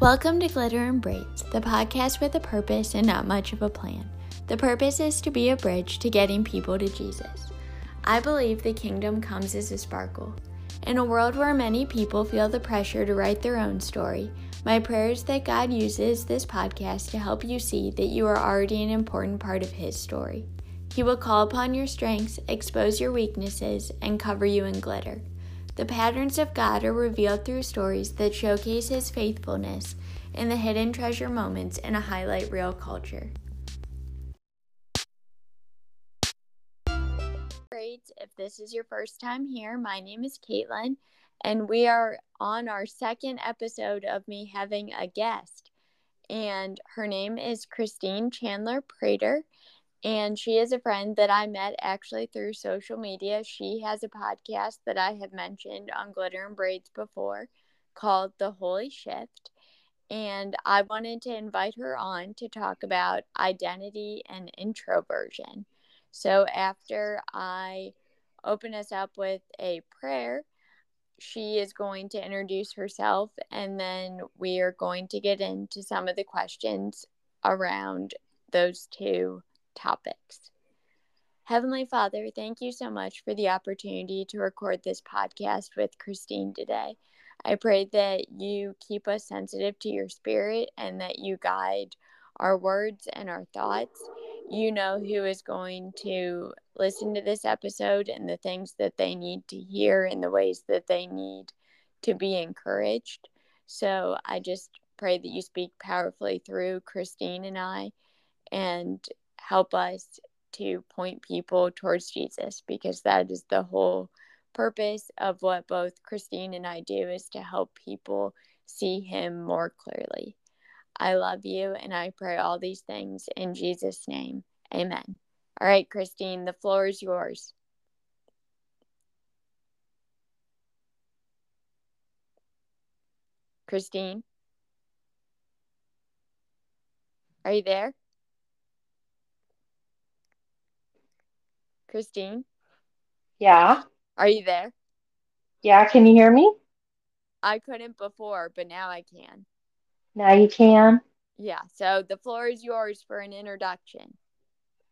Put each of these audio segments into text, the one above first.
Welcome to Glitter and Braids, the podcast with a purpose and not much of a plan. The purpose is to be a bridge to getting people to Jesus. I believe the kingdom comes as a sparkle. In a world where many people feel the pressure to write their own story, my prayer is that God uses this podcast to help you see that you are already an important part of His story. He will call upon your strengths, expose your weaknesses, and cover you in glitter. The patterns of God are revealed through stories that showcase His faithfulness and the hidden treasure moments in a highlight reel culture. Great. If this is your first time here, my name is Caitlin, and we are on our second episode of me having a guest. And her name is Christine Chandler Prater and she is a friend that I met actually through social media. She has a podcast that I have mentioned on Glitter and Braids before called The Holy Shift. And I wanted to invite her on to talk about identity and introversion. So after I open us up with a prayer, she is going to introduce herself and then we are going to get into some of the questions around those two topics. Heavenly Father, thank you so much for the opportunity to record this podcast with Christine today. I pray that you keep us sensitive to your spirit and that you guide our words and our thoughts. You know who is going to listen to this episode and the things that they need to hear and the ways that they need to be encouraged. So I just pray that you speak powerfully through Christine and I and help us to point people towards Jesus because that is the whole purpose of what both Christine and I do is to help people see him more clearly. I love you and I pray all these things in Jesus' name. Amen. All right, Christine, the floor is yours. Christine? Are you there? Christine? Yeah. Are you there? Yeah, can you hear me? I couldn't before, but now I can. Now you can. Yeah, so the floor is yours for an introduction.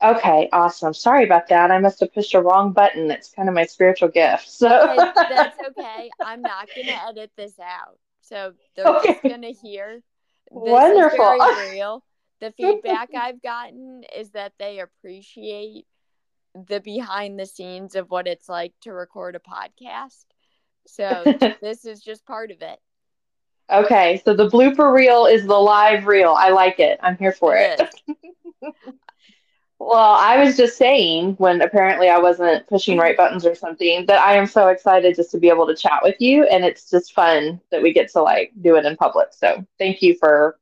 Okay, awesome. Sorry about that. I must have pushed a wrong button. It's kind of my spiritual gift. So okay, that's okay. I'm not gonna edit this out. So they're okay. just gonna hear. This Wonderful. Is very real. The feedback I've gotten is that they appreciate the behind the scenes of what it's like to record a podcast. So this is just part of it. Okay, so the blooper reel is the live reel. I like it. I'm here for it. it. well, I was just saying when apparently I wasn't pushing right buttons or something that I am so excited just to be able to chat with you and it's just fun that we get to like do it in public. So, thank you for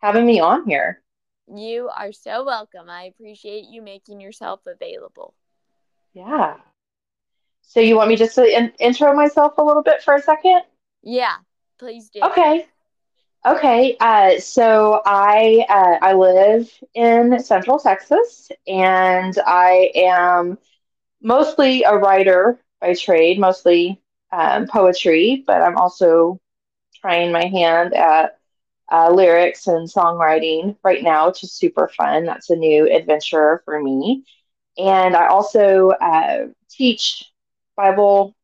having me on here. You are so welcome. I appreciate you making yourself available. Yeah. So you want me just to in- intro myself a little bit for a second? Yeah, please do. Okay. Okay. Uh, so I uh, I live in Central Texas, and I am mostly a writer by trade, mostly um, poetry, but I'm also trying my hand at uh, lyrics and songwriting right now, which is super fun. That's a new adventure for me. And I also uh, teach Bible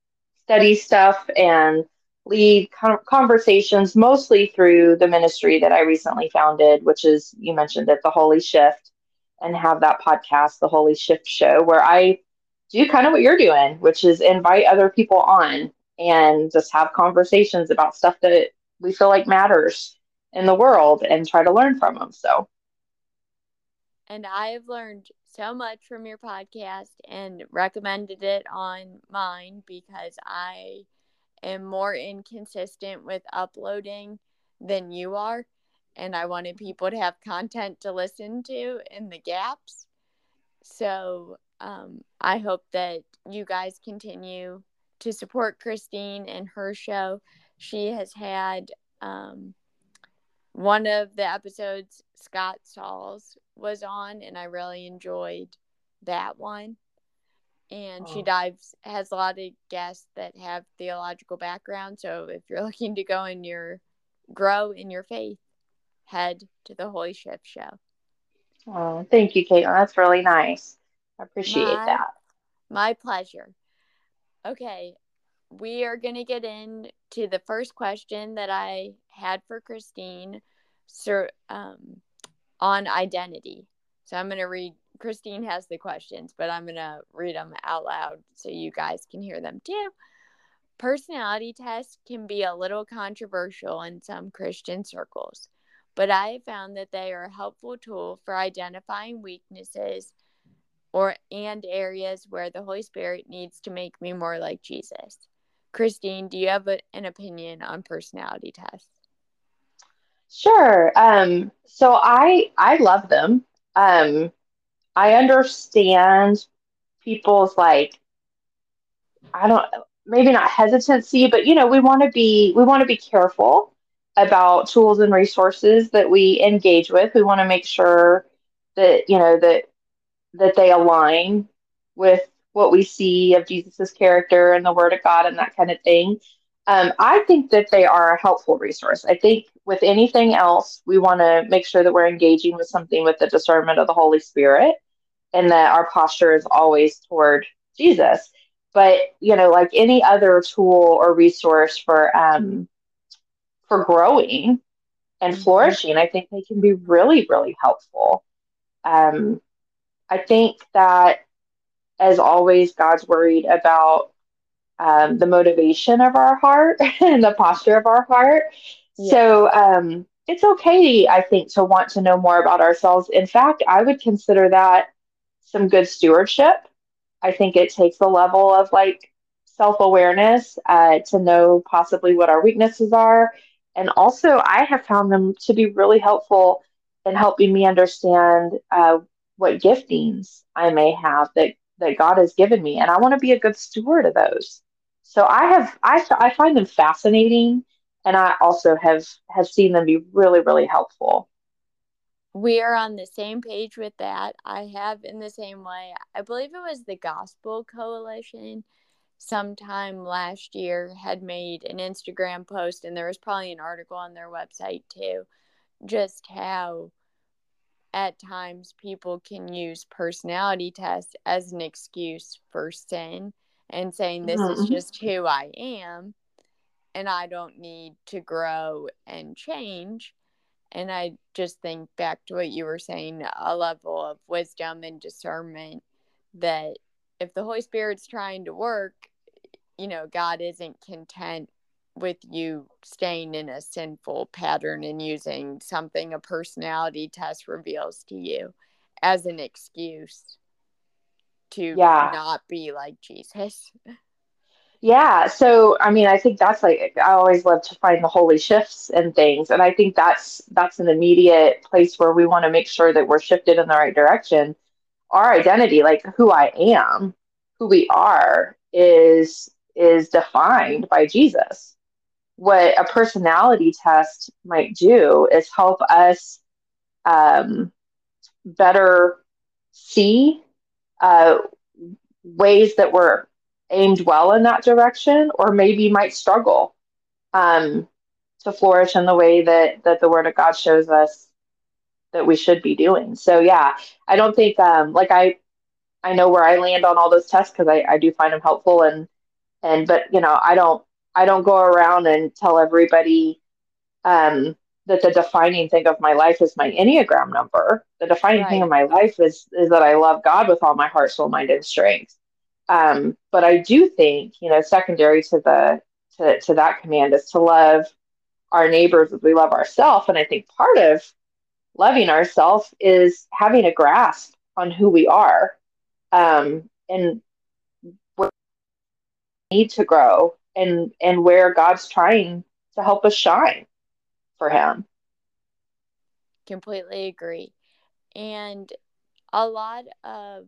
study stuff and lead conversations mostly through the ministry that I recently founded, which is, you mentioned it, The Holy Shift, and have that podcast, The Holy Shift Show, where I do kind of what you're doing, which is invite other people on and just have conversations about stuff that we feel like matters in the world and try to learn from them. So, and I have learned so much from your podcast and recommended it on mine because I am more inconsistent with uploading than you are. And I wanted people to have content to listen to in the gaps. So um, I hope that you guys continue to support Christine and her show. She has had um, one of the episodes Scott Sauls was on, and I really enjoyed that one. And oh. she dives has a lot of guests that have theological background. So if you're looking to go in your grow in your faith, head to the Holy Shift Show. Oh, thank you, Caitlin. That's really nice. I appreciate My- that. My pleasure. Okay, we are going to get into the first question that I had for Christine sir, um, on identity. So I'm going to read, Christine has the questions, but I'm going to read them out loud so you guys can hear them too. Personality tests can be a little controversial in some Christian circles, but I have found that they are a helpful tool for identifying weaknesses or and areas where the Holy Spirit needs to make me more like Jesus. Christine, do you have a, an opinion on personality tests? Sure. Um, so I I love them. Um, I understand people's like I don't maybe not hesitancy, but you know, we want to be we want to be careful about tools and resources that we engage with. We want to make sure that, you know, that that they align with what we see of Jesus's character and the Word of God and that kind of thing. Um, I think that they are a helpful resource. I think with anything else, we want to make sure that we're engaging with something with the discernment of the Holy Spirit and that our posture is always toward Jesus. But you know, like any other tool or resource for um, for growing and flourishing, I think they can be really, really helpful. Um, I think that, as always, God's worried about um, the motivation of our heart and the posture of our heart. Yeah. So um, it's okay, I think, to want to know more about ourselves. In fact, I would consider that some good stewardship. I think it takes a level of like self awareness uh, to know possibly what our weaknesses are. And also, I have found them to be really helpful in helping me understand uh, what giftings I may have that that God has given me, and I want to be a good steward of those. So I have I I find them fascinating, and I also have have seen them be really really helpful. We are on the same page with that. I have in the same way. I believe it was the Gospel Coalition sometime last year had made an Instagram post, and there was probably an article on their website too, just how at times people can use personality tests as an excuse for sin and saying this is Mhm. just who I am and I don't need to grow and change. And I just think back to what you were saying a level of wisdom and discernment that if the Holy Spirit's trying to work, you know, God isn't content with you staying in a sinful pattern and using something a personality test reveals to you as an excuse to Yeah. not be like Jesus. Yeah, so I mean, I think that's like I always love to find the holy shifts and things, and I think that's that's an immediate place where we want to make sure that we're shifted in the right direction. Our identity, like who I am, who we are, is is defined by Jesus. What a personality test might do is help us um, better see uh, ways that we're aimed well in that direction, or maybe might struggle um, to flourish in the way that that the Word of God shows us that we should be doing. So yeah, I don't think um, like I I know where I land on all those tests because I, I do find them helpful and and but you know I don't I don't go around and tell everybody um, that the defining thing of my life is my Enneagram number. The defining thing of my life is is that I love God with all my heart, soul, mind, and strength. Um, but I do think, you know, secondary to the to, to that command is to love our neighbors as we love ourselves. And I think part of loving ourselves is having a grasp on who we are um, and where we need to grow and and where God's trying to help us shine for Him. Completely agree. And a lot of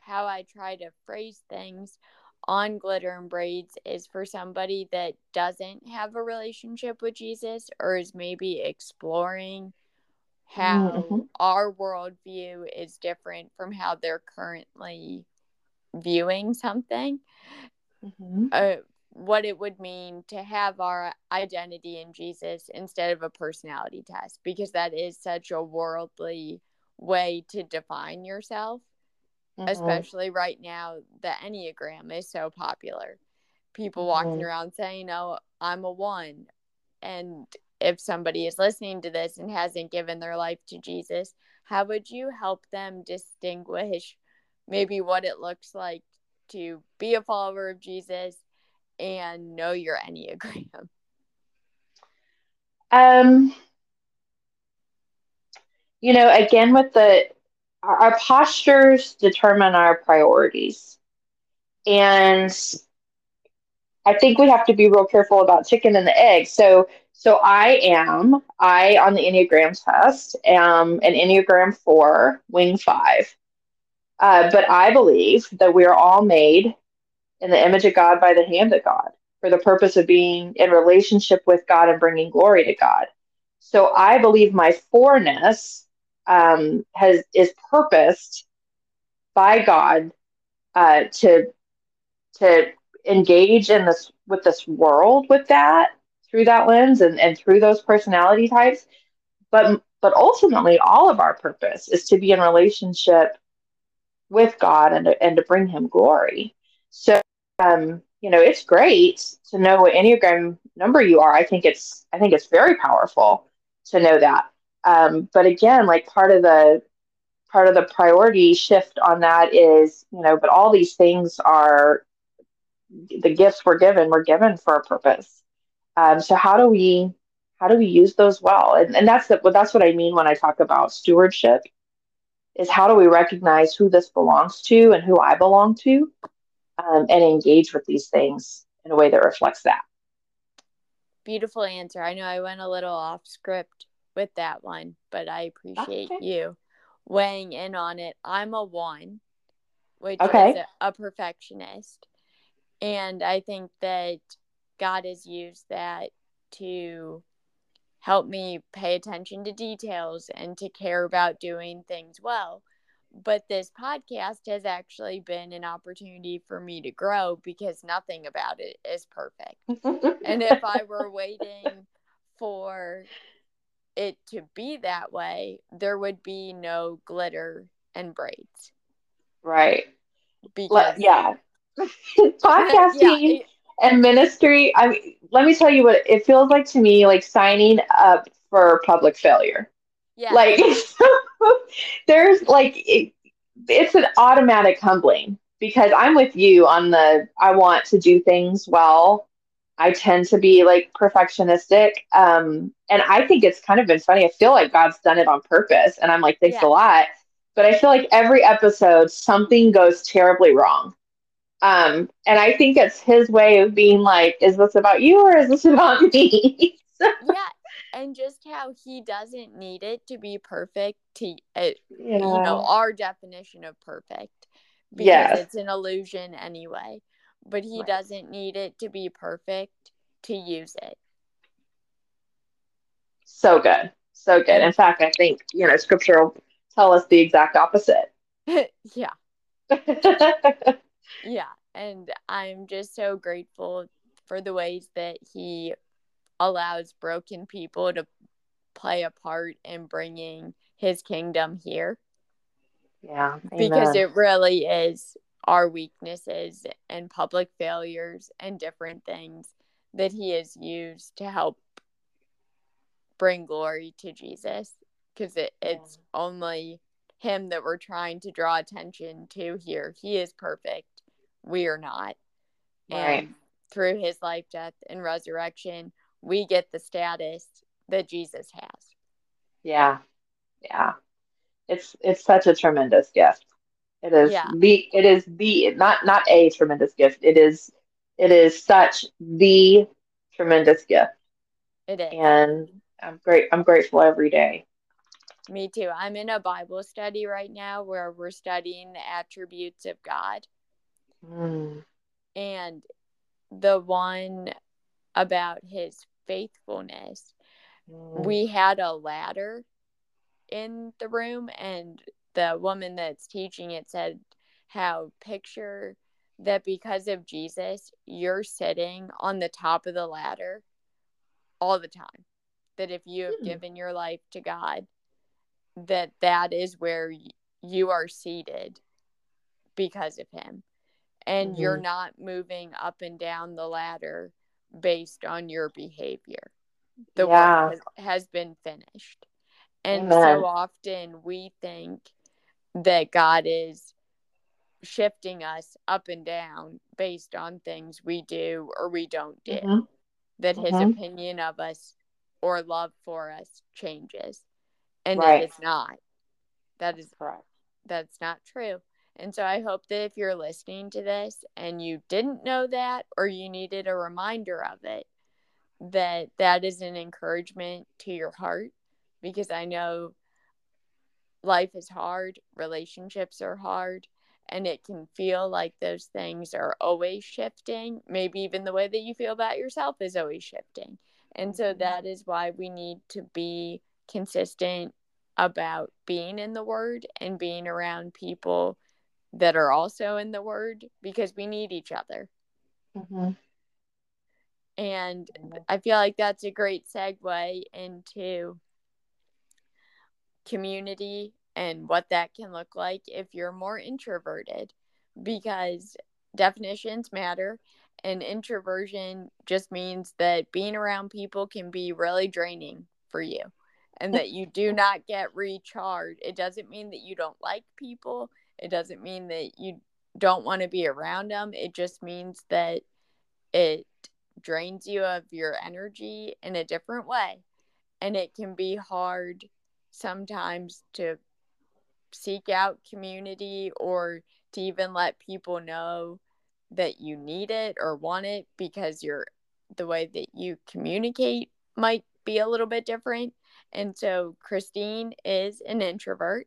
how I try to phrase things on glitter and braids is for somebody that doesn't have a relationship with Jesus or is maybe exploring how Mhm. our worldview is different from how they're currently viewing something. Mhm. Uh, what it would mean to have our identity in Jesus instead of a personality test because that is such a worldly way to define yourself mm-hmm. especially right now the enneagram is so popular people mm-hmm. walking around saying oh i'm a one and if somebody is listening to this and hasn't given their life to jesus how would you help them distinguish maybe what it looks like to be a follower of jesus and know your enneagram um you know again with the our postures determine our priorities. And I think we have to be real careful about chicken and the egg. So so I am, I on the Enneagram test am an Enneagram 4, wing 5. Uh, but I believe that we are all made in the image of God by the hand of God for the purpose of being in relationship with God and bringing glory to God. So I believe my fourness um, has is purposed by God uh, to to engage in this with this world with that through that lens and, and through those personality types but but ultimately all of our purpose is to be in relationship with god and to, and to bring him glory so um you know it's great to know what enneagram number you are i think it's i think it's very powerful to know that um, but again, like part of the part of the priority shift on that is, you know, but all these things are the gifts we're given, we're given for a purpose. Um, so how do we how do we use those well? And, and that's the, that's what I mean when I talk about stewardship is how do we recognize who this belongs to and who I belong to um, and engage with these things in a way that reflects that. Beautiful answer. I know I went a little off script with that one, but I appreciate okay. you weighing in on it. I'm a one, which okay. is a, a perfectionist. And I think that God has used that to help me pay attention to details and to care about doing things well. But this podcast has actually been an opportunity for me to grow because nothing about it is perfect. and if I were waiting for it to be that way, there would be no glitter and braids. Right. Because yeah. Podcasting yeah, it, and ministry, I mean, let me tell you what it feels like to me like signing up for public failure. Yeah. Like there's like it, it's an automatic humbling because I'm with you on the I want to do things well I tend to be like perfectionistic. Um, and I think it's kind of been funny. I feel like God's done it on purpose. And I'm like, thanks yeah. a lot. But I feel like every episode, something goes terribly wrong. Um, and I think it's his way of being like, is this about you or is this about me? yeah. And just how he doesn't need it to be perfect to, uh, yeah. you know, our definition of perfect because yes. it's an illusion anyway but he right. doesn't need it to be perfect to use it. So good. So good. In fact, I think, you know, scripture will tell us the exact opposite. yeah. yeah. And I'm just so grateful for the ways that he allows broken people to play a part in bringing his kingdom here. Yeah. Amen. Because it really is our weaknesses and public failures and different things that he has used to help bring glory to Jesus because it, it's yeah. only him that we're trying to draw attention to here. He is perfect. We are not. Right. And through his life, death, and resurrection, we get the status that Jesus has. Yeah. Yeah. It's it's such a tremendous gift. It is yeah. the it is the not not a tremendous gift. It is it is such the tremendous gift. It is. And I'm great I'm grateful every day. Me too. I'm in a Bible study right now where we're studying the attributes of God. Mm. And the one about his faithfulness, mm. we had a ladder in the room and the woman that's teaching it said how picture that because of Jesus, you're sitting on the top of the ladder all the time. That if you have mm. given your life to God, that that is where you are seated because of him. And mm-hmm. you're not moving up and down the ladder based on your behavior. The yeah. work has, has, been finished. And Amen. so often we think that God is shifting us up and down based on things we do or we don't do. Mm-hmm. That his mm-hmm. opinion of us or love for us changes. And right. it is not. That is correct. That's not true. And so I hope that if you're listening to this and you didn't know that or you needed a reminder of it, that that is an encouragement to your heart because I know life is hard, relationships are hard, and it can feel like those things are always shifting. Maybe even the way that you feel about yourself is always shifting. And so mm-hmm. that is why we need to be consistent about being in the Word and being around people that are also in the Word because we need each other. Mm-hmm. And I feel like that's a great segue into community and what that can look like if you're more introverted because definitions matter and introversion just means that being around people can be really draining for you and that you do not get recharged it doesn't mean that you don't like people it doesn't mean that you don't want to be around them it just means that it drains you of your energy in a different way and it can be hard sometimes to seek out community or to even let people know that you need it or want it because you're the way that you communicate might be a little bit different. And so Christine is an introvert.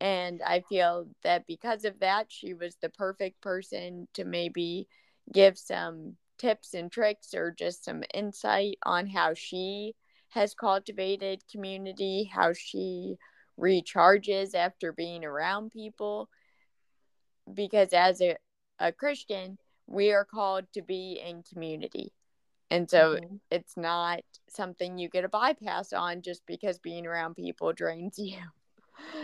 And I feel that because of that, she was the perfect person to maybe give some tips and tricks or just some insight on how she has cultivated community, how she recharges after being around people. Because as a, a Christian, we are called to be in community. And so mm-hmm. it's not something you get a bypass on just because being around people drains you.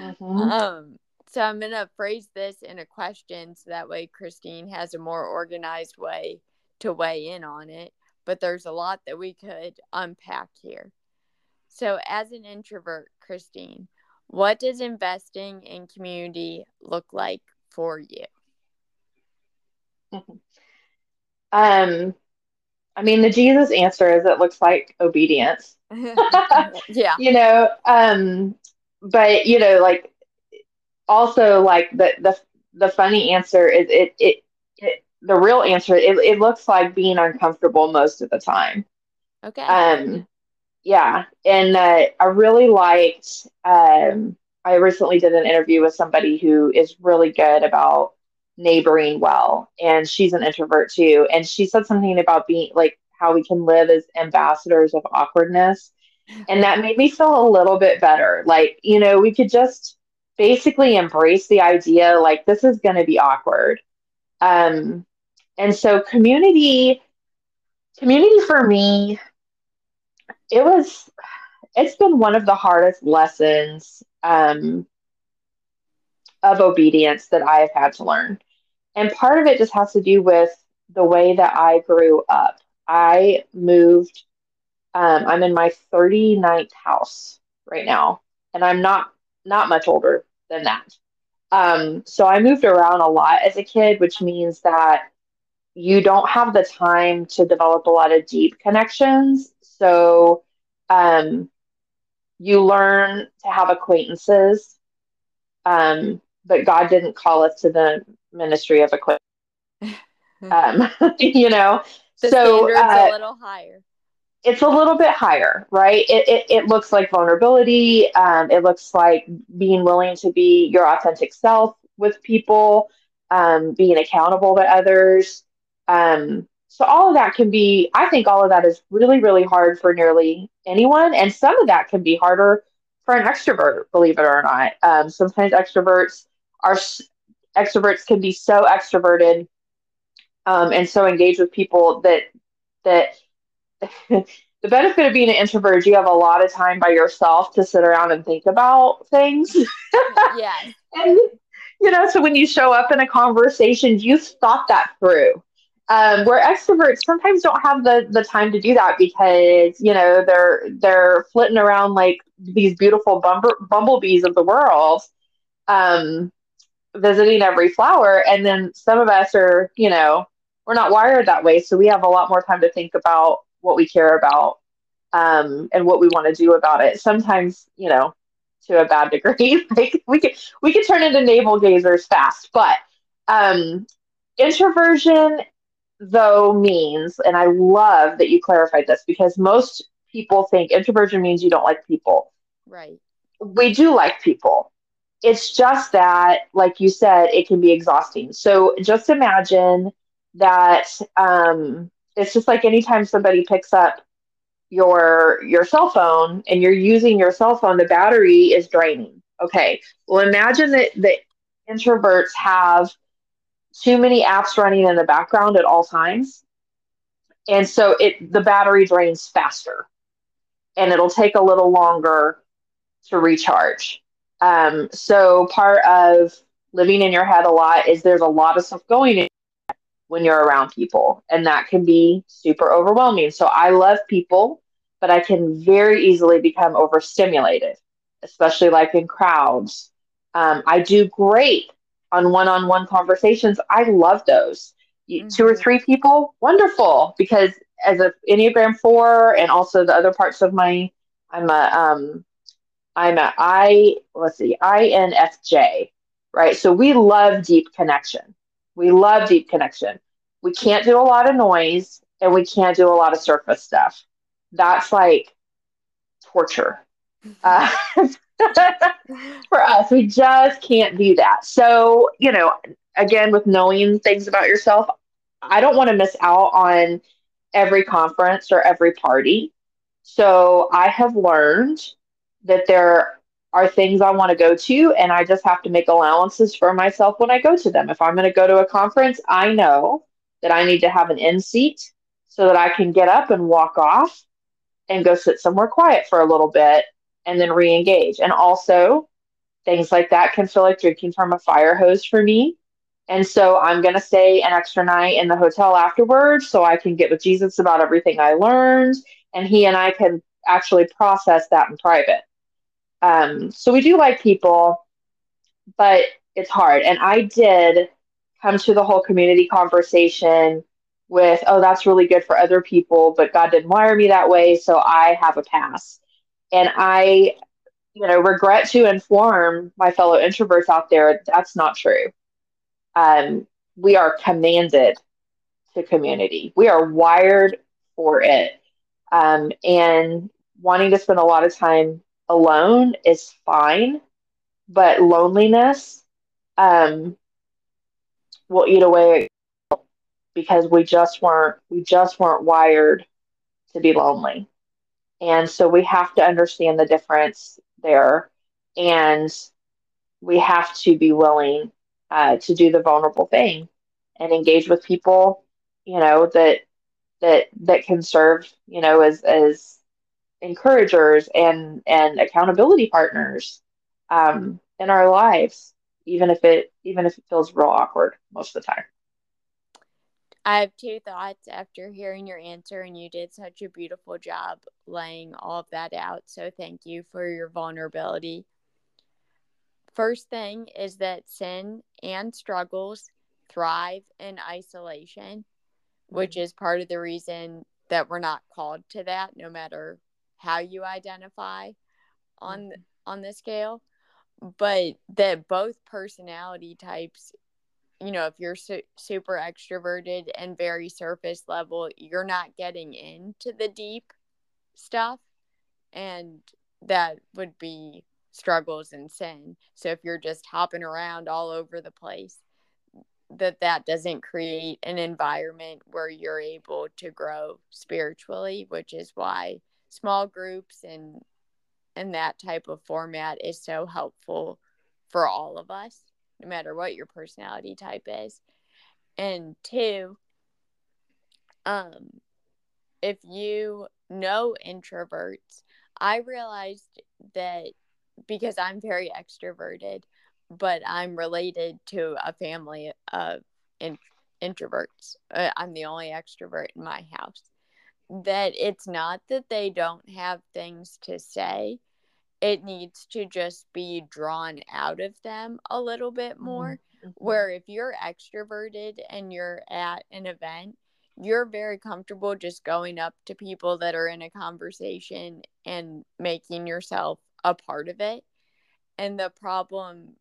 Mm-hmm. Um, so I'm going to phrase this in a question so that way Christine has a more organized way to weigh in on it. But there's a lot that we could unpack here. So, as an introvert, Christine, what does investing in community look like for you? Um, I mean, the Jesus answer is it looks like obedience. yeah. You know, um, but you know, like also like the the the funny answer is it it, it the real answer it, it looks like being uncomfortable most of the time. Okay. Um yeah, and uh, I really liked. Um, I recently did an interview with somebody who is really good about neighboring well, and she's an introvert too. And she said something about being like how we can live as ambassadors of awkwardness, and that made me feel a little bit better. Like you know, we could just basically embrace the idea like this is going to be awkward. Um, and so community, community for me it was it's been one of the hardest lessons um, of obedience that I have had to learn. And part of it just has to do with the way that I grew up. I moved, um, I'm in my 39th house right now, and I'm not not much older than that. Um, so I moved around a lot as a kid, which means that you don't have the time to develop a lot of deep connections. So um, you learn to have acquaintances, um, but God didn't call us to the ministry of acquaintance. um, you know, the so standard's uh, a little higher. It's a little bit higher, right? It, it, it looks like vulnerability. Um, it looks like being willing to be your authentic self with people, um, being accountable to others. Um, so all of that can be, I think all of that is really, really hard for nearly anyone. And some of that can be harder for an extrovert, believe it or not. Um, sometimes extroverts are, extroverts can be so extroverted um, and so engaged with people that that the benefit of being an introvert is you have a lot of time by yourself to sit around and think about things. yeah. and you know, so when you show up in a conversation, you've thought that through. Um, where extroverts sometimes don't have the the time to do that because you know they're they're flitting around like these beautiful bumble, bumblebees of the world, um, visiting every flower, and then some of us are you know we're not wired that way, so we have a lot more time to think about what we care about um, and what we want to do about it. Sometimes, you know, to a bad degree, like we could we could turn into navel gazers fast. But um, introversion, though, means, and I love that you clarified this because most people think introversion means you don't like people. Right. We do like people. It's just that, like you said, it can be exhausting. So just imagine that um, it's just like anytime somebody picks up your your cell phone and you're using your cell phone the battery is draining. Okay. Well imagine that the introverts have too many apps running in the background at all times. And so it the battery drains faster and it'll take a little longer to recharge. Um, so part of living in your head a lot is there's a lot of stuff going in when you're around people. And that can be super overwhelming. So I love people, but I can very easily become overstimulated, especially like in crowds. Um, I do great on one on one conversations. I love those. Mm-hmm. Two or mm-hmm. three people, wonderful. Because as a Enneagram 4 and also the other parts of my, I'm a, um, I'm a I, let's see, INFJ, right? So we love deep connection. We love deep connection we can't do a lot of noise and we can't do a lot of surface stuff. That's like torture. Uh, for us, we just can't do that. So, you know, again, with knowing things about yourself, I don't want to miss out on every conference or every party. So I have learned that there are things I want to go to, and I just have to make allowances for myself when I go to them. If I'm going to go to a conference, I know that I need to have an in seat so that I can get up and walk off and go sit somewhere quiet for a little bit and then re engage. And also, things like that can feel like drinking from a fire hose for me. And so I'm going to stay an extra night in the hotel afterwards so I can get with Jesus about everything I learned. And he and I can actually process that in private. Um, so we do like people, but it's hard. And I did come to the whole community conversation with, oh, that's really good for other people, but God didn't wire me that way, so I have a pass. And I, you know, regret to inform my fellow introverts out there that's not true. Um, we are commanded to community. We are wired for it. Um, and wanting to spend a lot of time alone is fine, but loneliness um, will eat away because we just weren't we just weren't wired to be lonely. And so we have to understand the difference there and we have to be willing uh, to do the vulnerable thing and engage with people, you know, that that that can serve, you know, as as encouragers and and accountability partners um, in our lives even if it even if it feels real awkward most of the time. I have two thoughts after hearing your answer, and you did such a beautiful job laying all of that out. So, thank you for your vulnerability. First thing is that sin and struggles thrive in isolation, which mm-hmm. is part of the reason that we're not called to that, no matter how you identify on mm-hmm. on the scale but that both personality types you know if you're su- super extroverted and very surface level you're not getting into the deep stuff and that would be struggles and sin so if you're just hopping around all over the place that that doesn't create an environment where you're able to grow spiritually which is why small groups and and that type of format is so helpful for all of us no matter what your personality type is. And two, um, if you know introverts, I realized that because I'm very extroverted, but I'm related to a family of in- introverts. Uh, I'm the only extrovert in my house. That it's not that they don't have things to say, it needs to just be drawn out of them a little bit more. Mm-hmm. Where if you're extroverted and you're at an event, you're very comfortable just going up to people that are in a conversation and making yourself a part of it. And the problem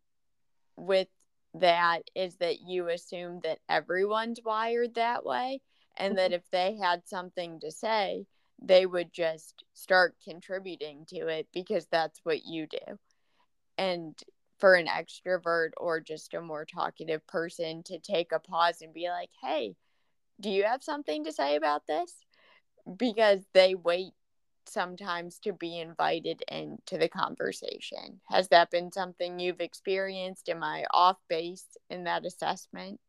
with that is that you assume that everyone's wired that way and that if they had something to say, they would just start contributing to it because that's what you do. And for an extrovert or just a more talkative person to take a pause and be like, hey, do you have something to say about this? Because they wait sometimes to be invited into the conversation. Has that been something you've experienced? Am I off base in that assessment?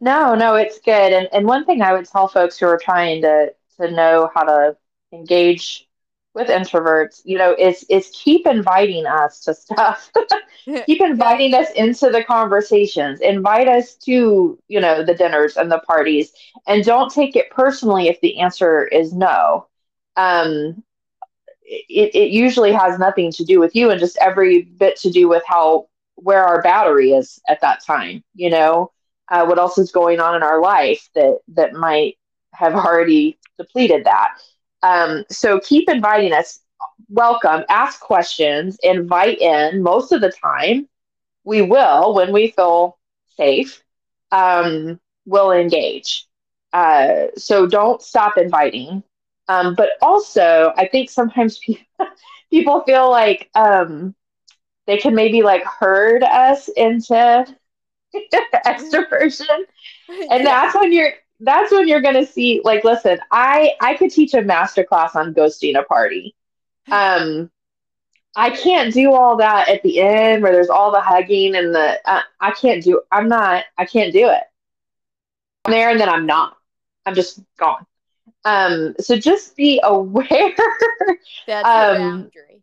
No, no, it's good. And and one thing I would tell folks who are trying to to know how to engage with introverts, you know, is is keep inviting us to stuff. keep inviting us into the conversations. Invite us to, you know, the dinners and the parties. And don't take it personally if the answer is no. Um, it, it usually has nothing to do with you and just every bit to do with how where our battery is at that time you know uh, what else is going on in our life that that might have already depleted that um, so keep inviting us. Welcome, ask questions, invite in. Most of the time, we will, when we feel safe, um, will engage. Uh, so don't stop inviting. Um, but also, I think sometimes people, people feel like um, they can maybe like herd us into extroversion. And yeah. that's when you're that's when you're gonna see like listen i i could teach a master class on ghosting a party. Um i can't do all that at the end where there's all the hugging and the uh, i can't do i'm not i can't do it. I'm there and then i'm not. I'm just gone. Um so just be aware. That's um, boundary.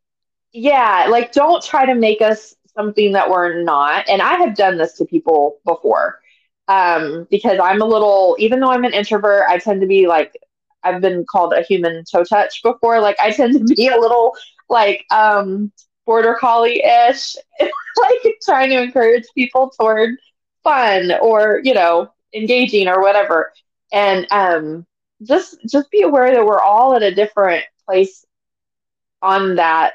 yeah like don't try to make us something that we're not and i have done this to people before um, because I'm a little, even though I'm an introvert, I tend to be like, I've been called a human toe touch before. Like, I tend to be a little like um, border collie ish, like trying to encourage people toward fun or, you know, engaging or whatever. And um, just just be aware that we're all at a different place on that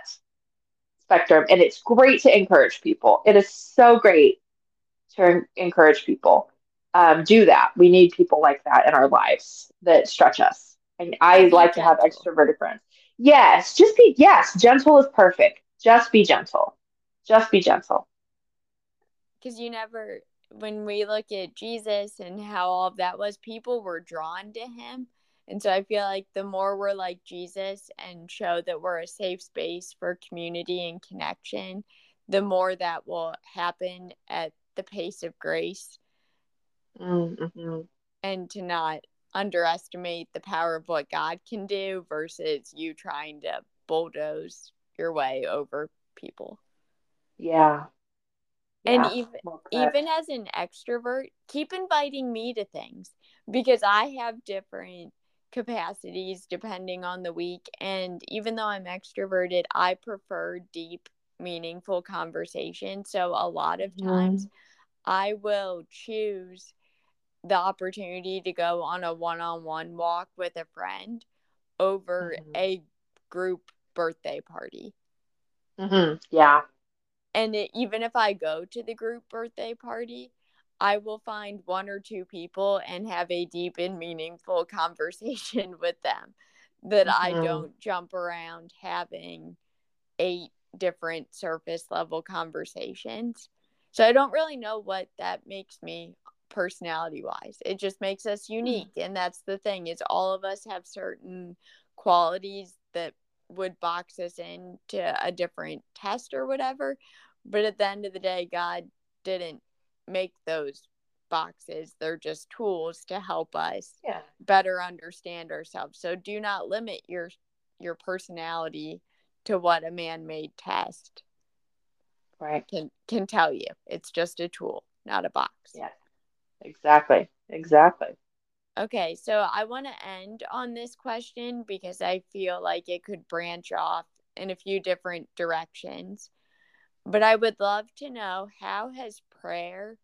spectrum and it's great to encourage people it is so great to encourage people um, do that. We need people like that in our lives that stretch us. And I like to have extroverted friends. Yes, just be yes, gentle is perfect. Just be gentle. Just be gentle. Because you never, when we look at Jesus and how all of that was, people were drawn to him. And so I feel like the more we're like Jesus and show that we're a safe space for community and connection, the more that will happen at the pace of grace Mm-hmm. And to not underestimate the power of what God can do versus you trying to bulldoze your way over people. Yeah. And yeah. even even as an extrovert, keep inviting me to things because I have different capacities depending on the week and even though I'm extroverted, I prefer deep meaningful conversation. So a lot of times mm-hmm. I will choose the opportunity to go on a one-on-one walk with a friend over mm-hmm. a group birthday party. Mm-hmm. Yeah. And it, even if I go to the group birthday party, I will find one or two people and have a deep and meaningful conversation with them that mm-hmm. I don't jump around having eight different surface level conversations. So I don't really know what that makes me personality wise. It just makes us hmm. unique. And that's the thing is all of us have certain qualities that would box us into a different test or whatever. But at the end of the day, God didn't make those boxes. They're just tools to help us yeah. better understand ourselves. So do not limit your your personality to what a man-made test right can can tell you. It's just a tool, not a box. Yeah. Exactly. Exactly. Okay, so I want to end on this question because I feel like it could branch off in a few different directions. But I would love to know how has prayer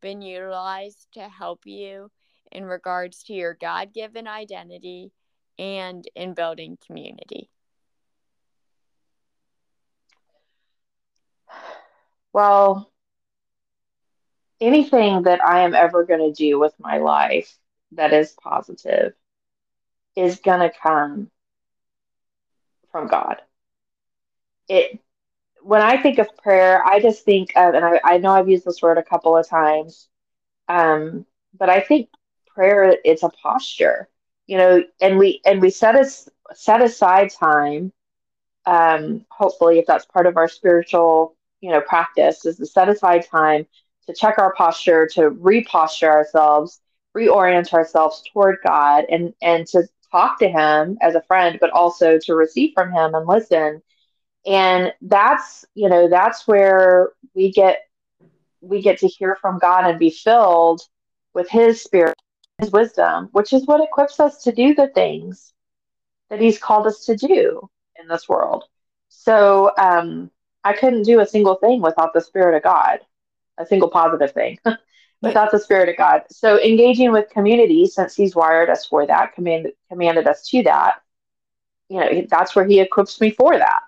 been utilized to help you in regards to your God given identity and in building community? Well, anything that I am ever going to do with my life that is positive is going to come from God. It when I think of prayer, I just think of, and I, I know I've used this word a couple of times, um, but I think prayer it's a posture, you know, and we and we set us set aside time. Um, hopefully, if that's part of our spiritual, you know, practice, is to set aside time to check our posture, to reposture ourselves, reorient ourselves toward God, and and to talk to Him as a friend, but also to receive from Him and listen and that's you know that's where we get we get to hear from god and be filled with his spirit his wisdom which is what equips us to do the things that he's called us to do in this world. So um, i couldn't do a single thing without the spirit of god a single positive thing without the spirit of god. So engaging with community since he's wired us for that commanded commanded us to that you know that's where he equips me for that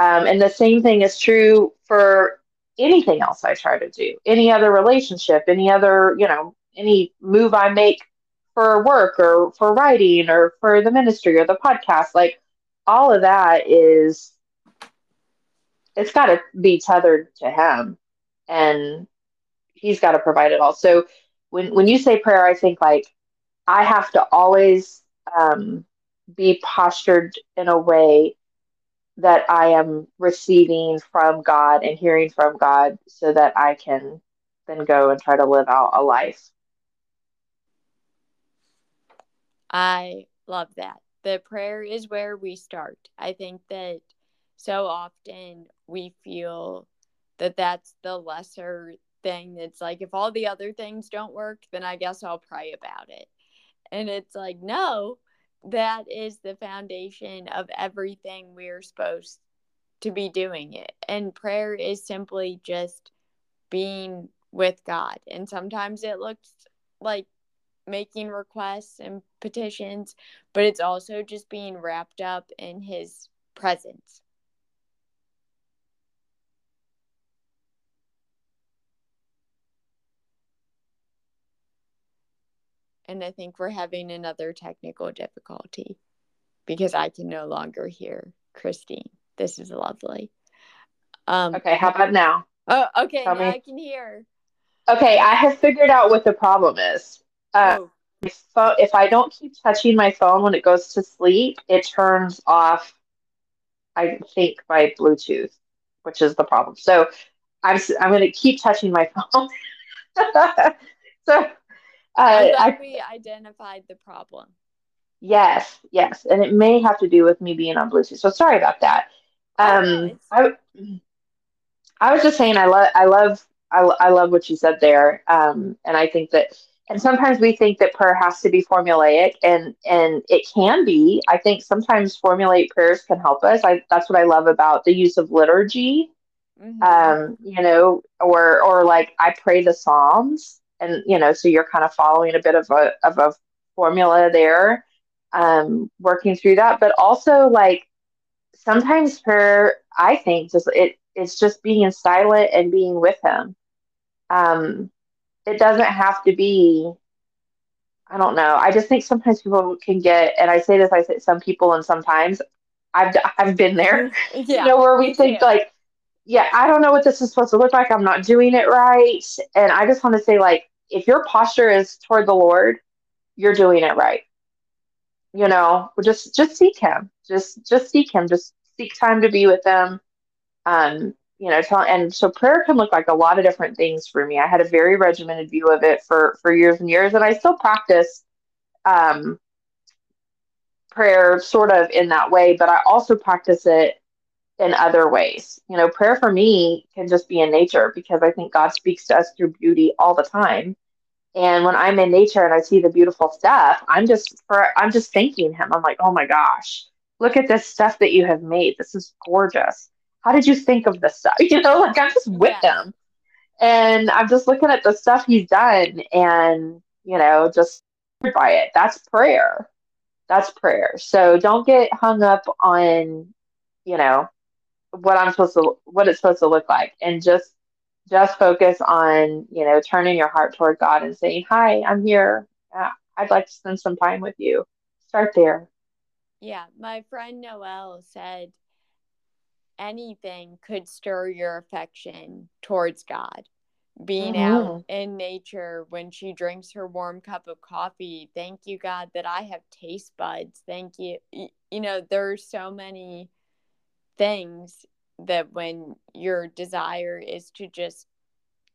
um, and the same thing is true for anything else I try to do, any other relationship, any other, you know, any move I make for work or for writing or for the ministry or the podcast. Like all of that is, it's got to be tethered to Him and He's got to provide it all. So when, when you say prayer, I think like I have to always um, be postured in a way that I am receiving from God and hearing from God so that I can then go and try to live out a life. I love that. The prayer is where we start. I think that so often we feel that that's the lesser thing. It's like, if all the other things don't work, then I guess I'll pray about it. And it's like, no, that is the foundation of everything we're supposed to be doing it. And prayer is simply just being with God. And sometimes it looks like making requests and petitions, but it's also just being wrapped up in His presence. And I think we're having another technical difficulty because I can no longer hear Christine. This is lovely. Um, okay, how about now? Oh, okay, Tell now me. I can hear. Okay, I have figured out what the problem is. Uh, oh. if, if I don't keep touching my phone when it goes to sleep, it turns off, I think, by Bluetooth, which is the problem. So I'm, I'm going to keep touching my phone. so uh, I, we identified the problem. Yes, yes, and it may have to do with me being on Bluetooth. So sorry about that. Um, I, I was just saying I love I love I, I love what you said there, um, and I think that and sometimes we think that prayer has to be formulaic, and and it can be. I think sometimes formulate prayers can help us. I that's what I love about the use of liturgy. Mm-hmm. Um, you know, or or like I pray the Psalms and you know so you're kind of following a bit of a of a formula there um working through that but also like sometimes prayer i think just it it's just being silent and being with him um it doesn't have to be i don't know i just think sometimes people can get and i say this i say some people and sometimes i've i've been there yeah, you know where we think too. like yeah, I don't know what this is supposed to look like. I'm not doing it right. And I just want to say, like, if your posture is toward the Lord, you're doing it right. You know, just just seek Him. Just just seek Him. Just seek time to be with Him. Um, you know, tell, and so prayer can look like a lot of different things for me. I had a very regimented view of it for for years and years, and I still practice um, prayer sort of in that way, but I also practice it in other ways. You know, prayer for me can just be in nature because I think God speaks to us through beauty all the time. And when I'm in nature and I see the beautiful stuff, I'm just for I'm just thanking him. I'm like, "Oh my gosh, look at this stuff that you have made. This is gorgeous. How did you think of this stuff?" You know, like I'm just with yeah. him. And I'm just looking at the stuff he's done and, you know, just by it. That's prayer. That's prayer. So don't get hung up on, you know, what I'm supposed to what it's supposed to look like and just just focus on, you know, turning your heart toward God and saying, "Hi, I'm here. Uh, I'd like to spend some time with you." Start there. Yeah, my friend Noelle said anything could stir your affection towards God. Being mm-hmm. out in nature when she drinks her warm cup of coffee. Thank you, God, that I have taste buds. Thank you. You know, there's so many things that when your desire is to just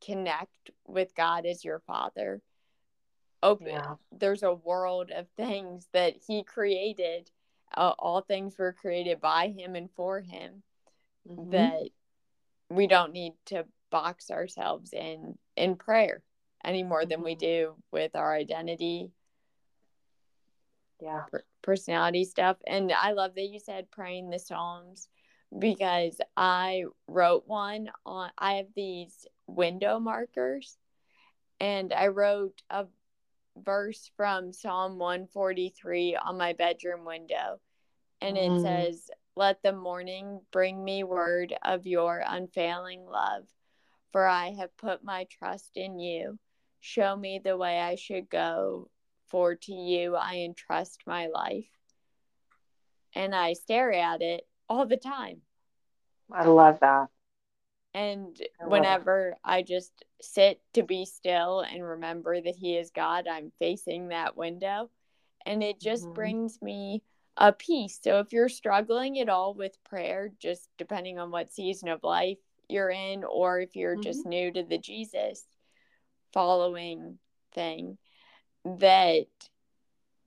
connect with God as your father, open, yeah. there's a world of things that He created. Uh, all things were created by Him and for Him mm-hmm. that we don't need to box ourselves in in prayer any more than we mm-hmm. do with our identity yeah personality stuff and i love that you said praying the psalms because I wrote one on I have these window markers and I wrote a verse from Psalm 143 on my bedroom window and it mm. says let the morning bring me word of your unfailing love for I have put my trust in you show me the way I should go for to you I entrust my life and I stare at it all the time. I love that. And I whenever I just sit to be still and remember that He is God, I'm facing that window. And it just mm-hmm. brings me a peace. So if you're struggling at all with prayer, just depending on what season of life you're in, or if you're mm-hmm. just new to the Jesus following thing, that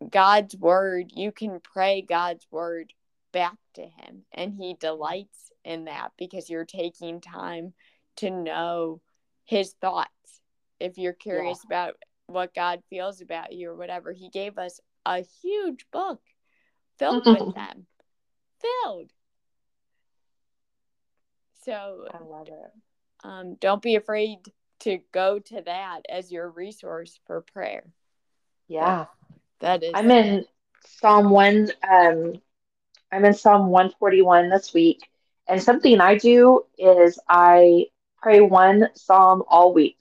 God's word, you can pray God's word back to him and he delights in that because you're taking time to know his thoughts. If you're curious yeah. about what god feels about you or whatever he gave us a huge book filled with them. Filled. So i love it. um, don't be afraid to go to that as your resource for prayer. Yeah. That, is i'm in psalm 1 um I'm in Psalm 141 this week. And something I do is I pray one psalm all week.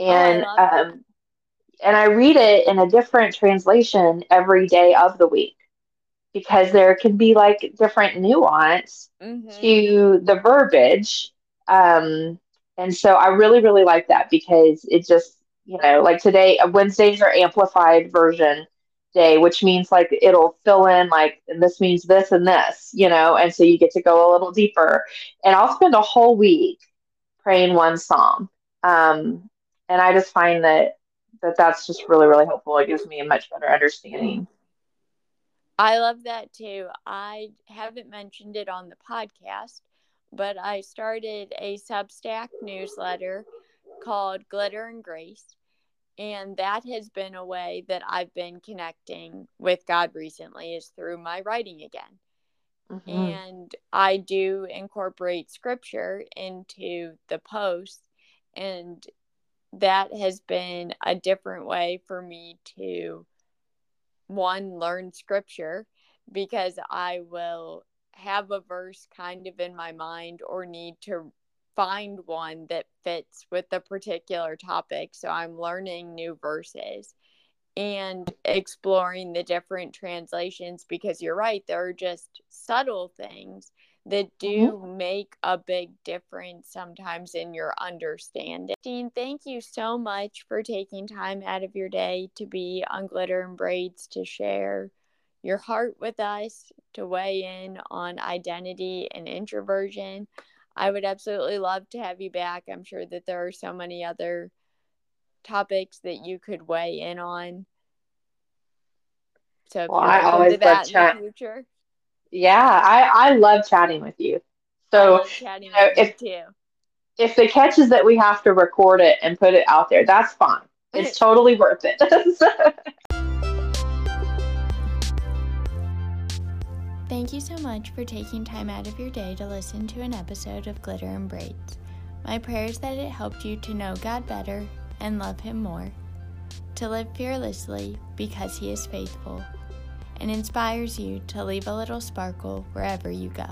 Oh, and oh, um, and I read it in a different translation every day of the week because there can be like different nuance mm-hmm. to the verbiage. Um, and so I really, really like that because it just, you know, like today, Wednesdays are amplified version day, which means like it'll fill in like this means this and this, you know, and so you get to go a little deeper. And I'll spend a whole week praying one psalm, um, and I just find that that that's just really really helpful. It gives me a much better understanding. I love that too. I haven't mentioned it on the podcast, but I started a Substack newsletter called Glitter and Grace and that has been a way that i've been connecting with god recently is through my writing again mm-hmm. and i do incorporate scripture into the posts and that has been a different way for me to one learn scripture because i will have a verse kind of in my mind or need to find one that fits with the particular topic. So I'm learning new verses and exploring the different translations because you're right, there are just subtle things that do mm-hmm. make a big difference sometimes in your understanding. Dean, thank you so much for taking time out of your day to be on Glitter and Braids to share your heart with us, to weigh in on identity and introversion. I would absolutely love to have you back. I'm sure that there are so many other topics that you could weigh in on. So, if Well, I always love in the future, Yeah, I, I love chatting with you. So chatting know, with you too. if the catch is that we have to record it and put it out there, that's fine. It's totally worth it. Thank you so much for taking time out of your day to listen to an episode of Glitter and Braids. My prayer is that it helped you to know God better and love Him more, to live fearlessly because He is faithful, and inspires you to leave a little sparkle wherever you go.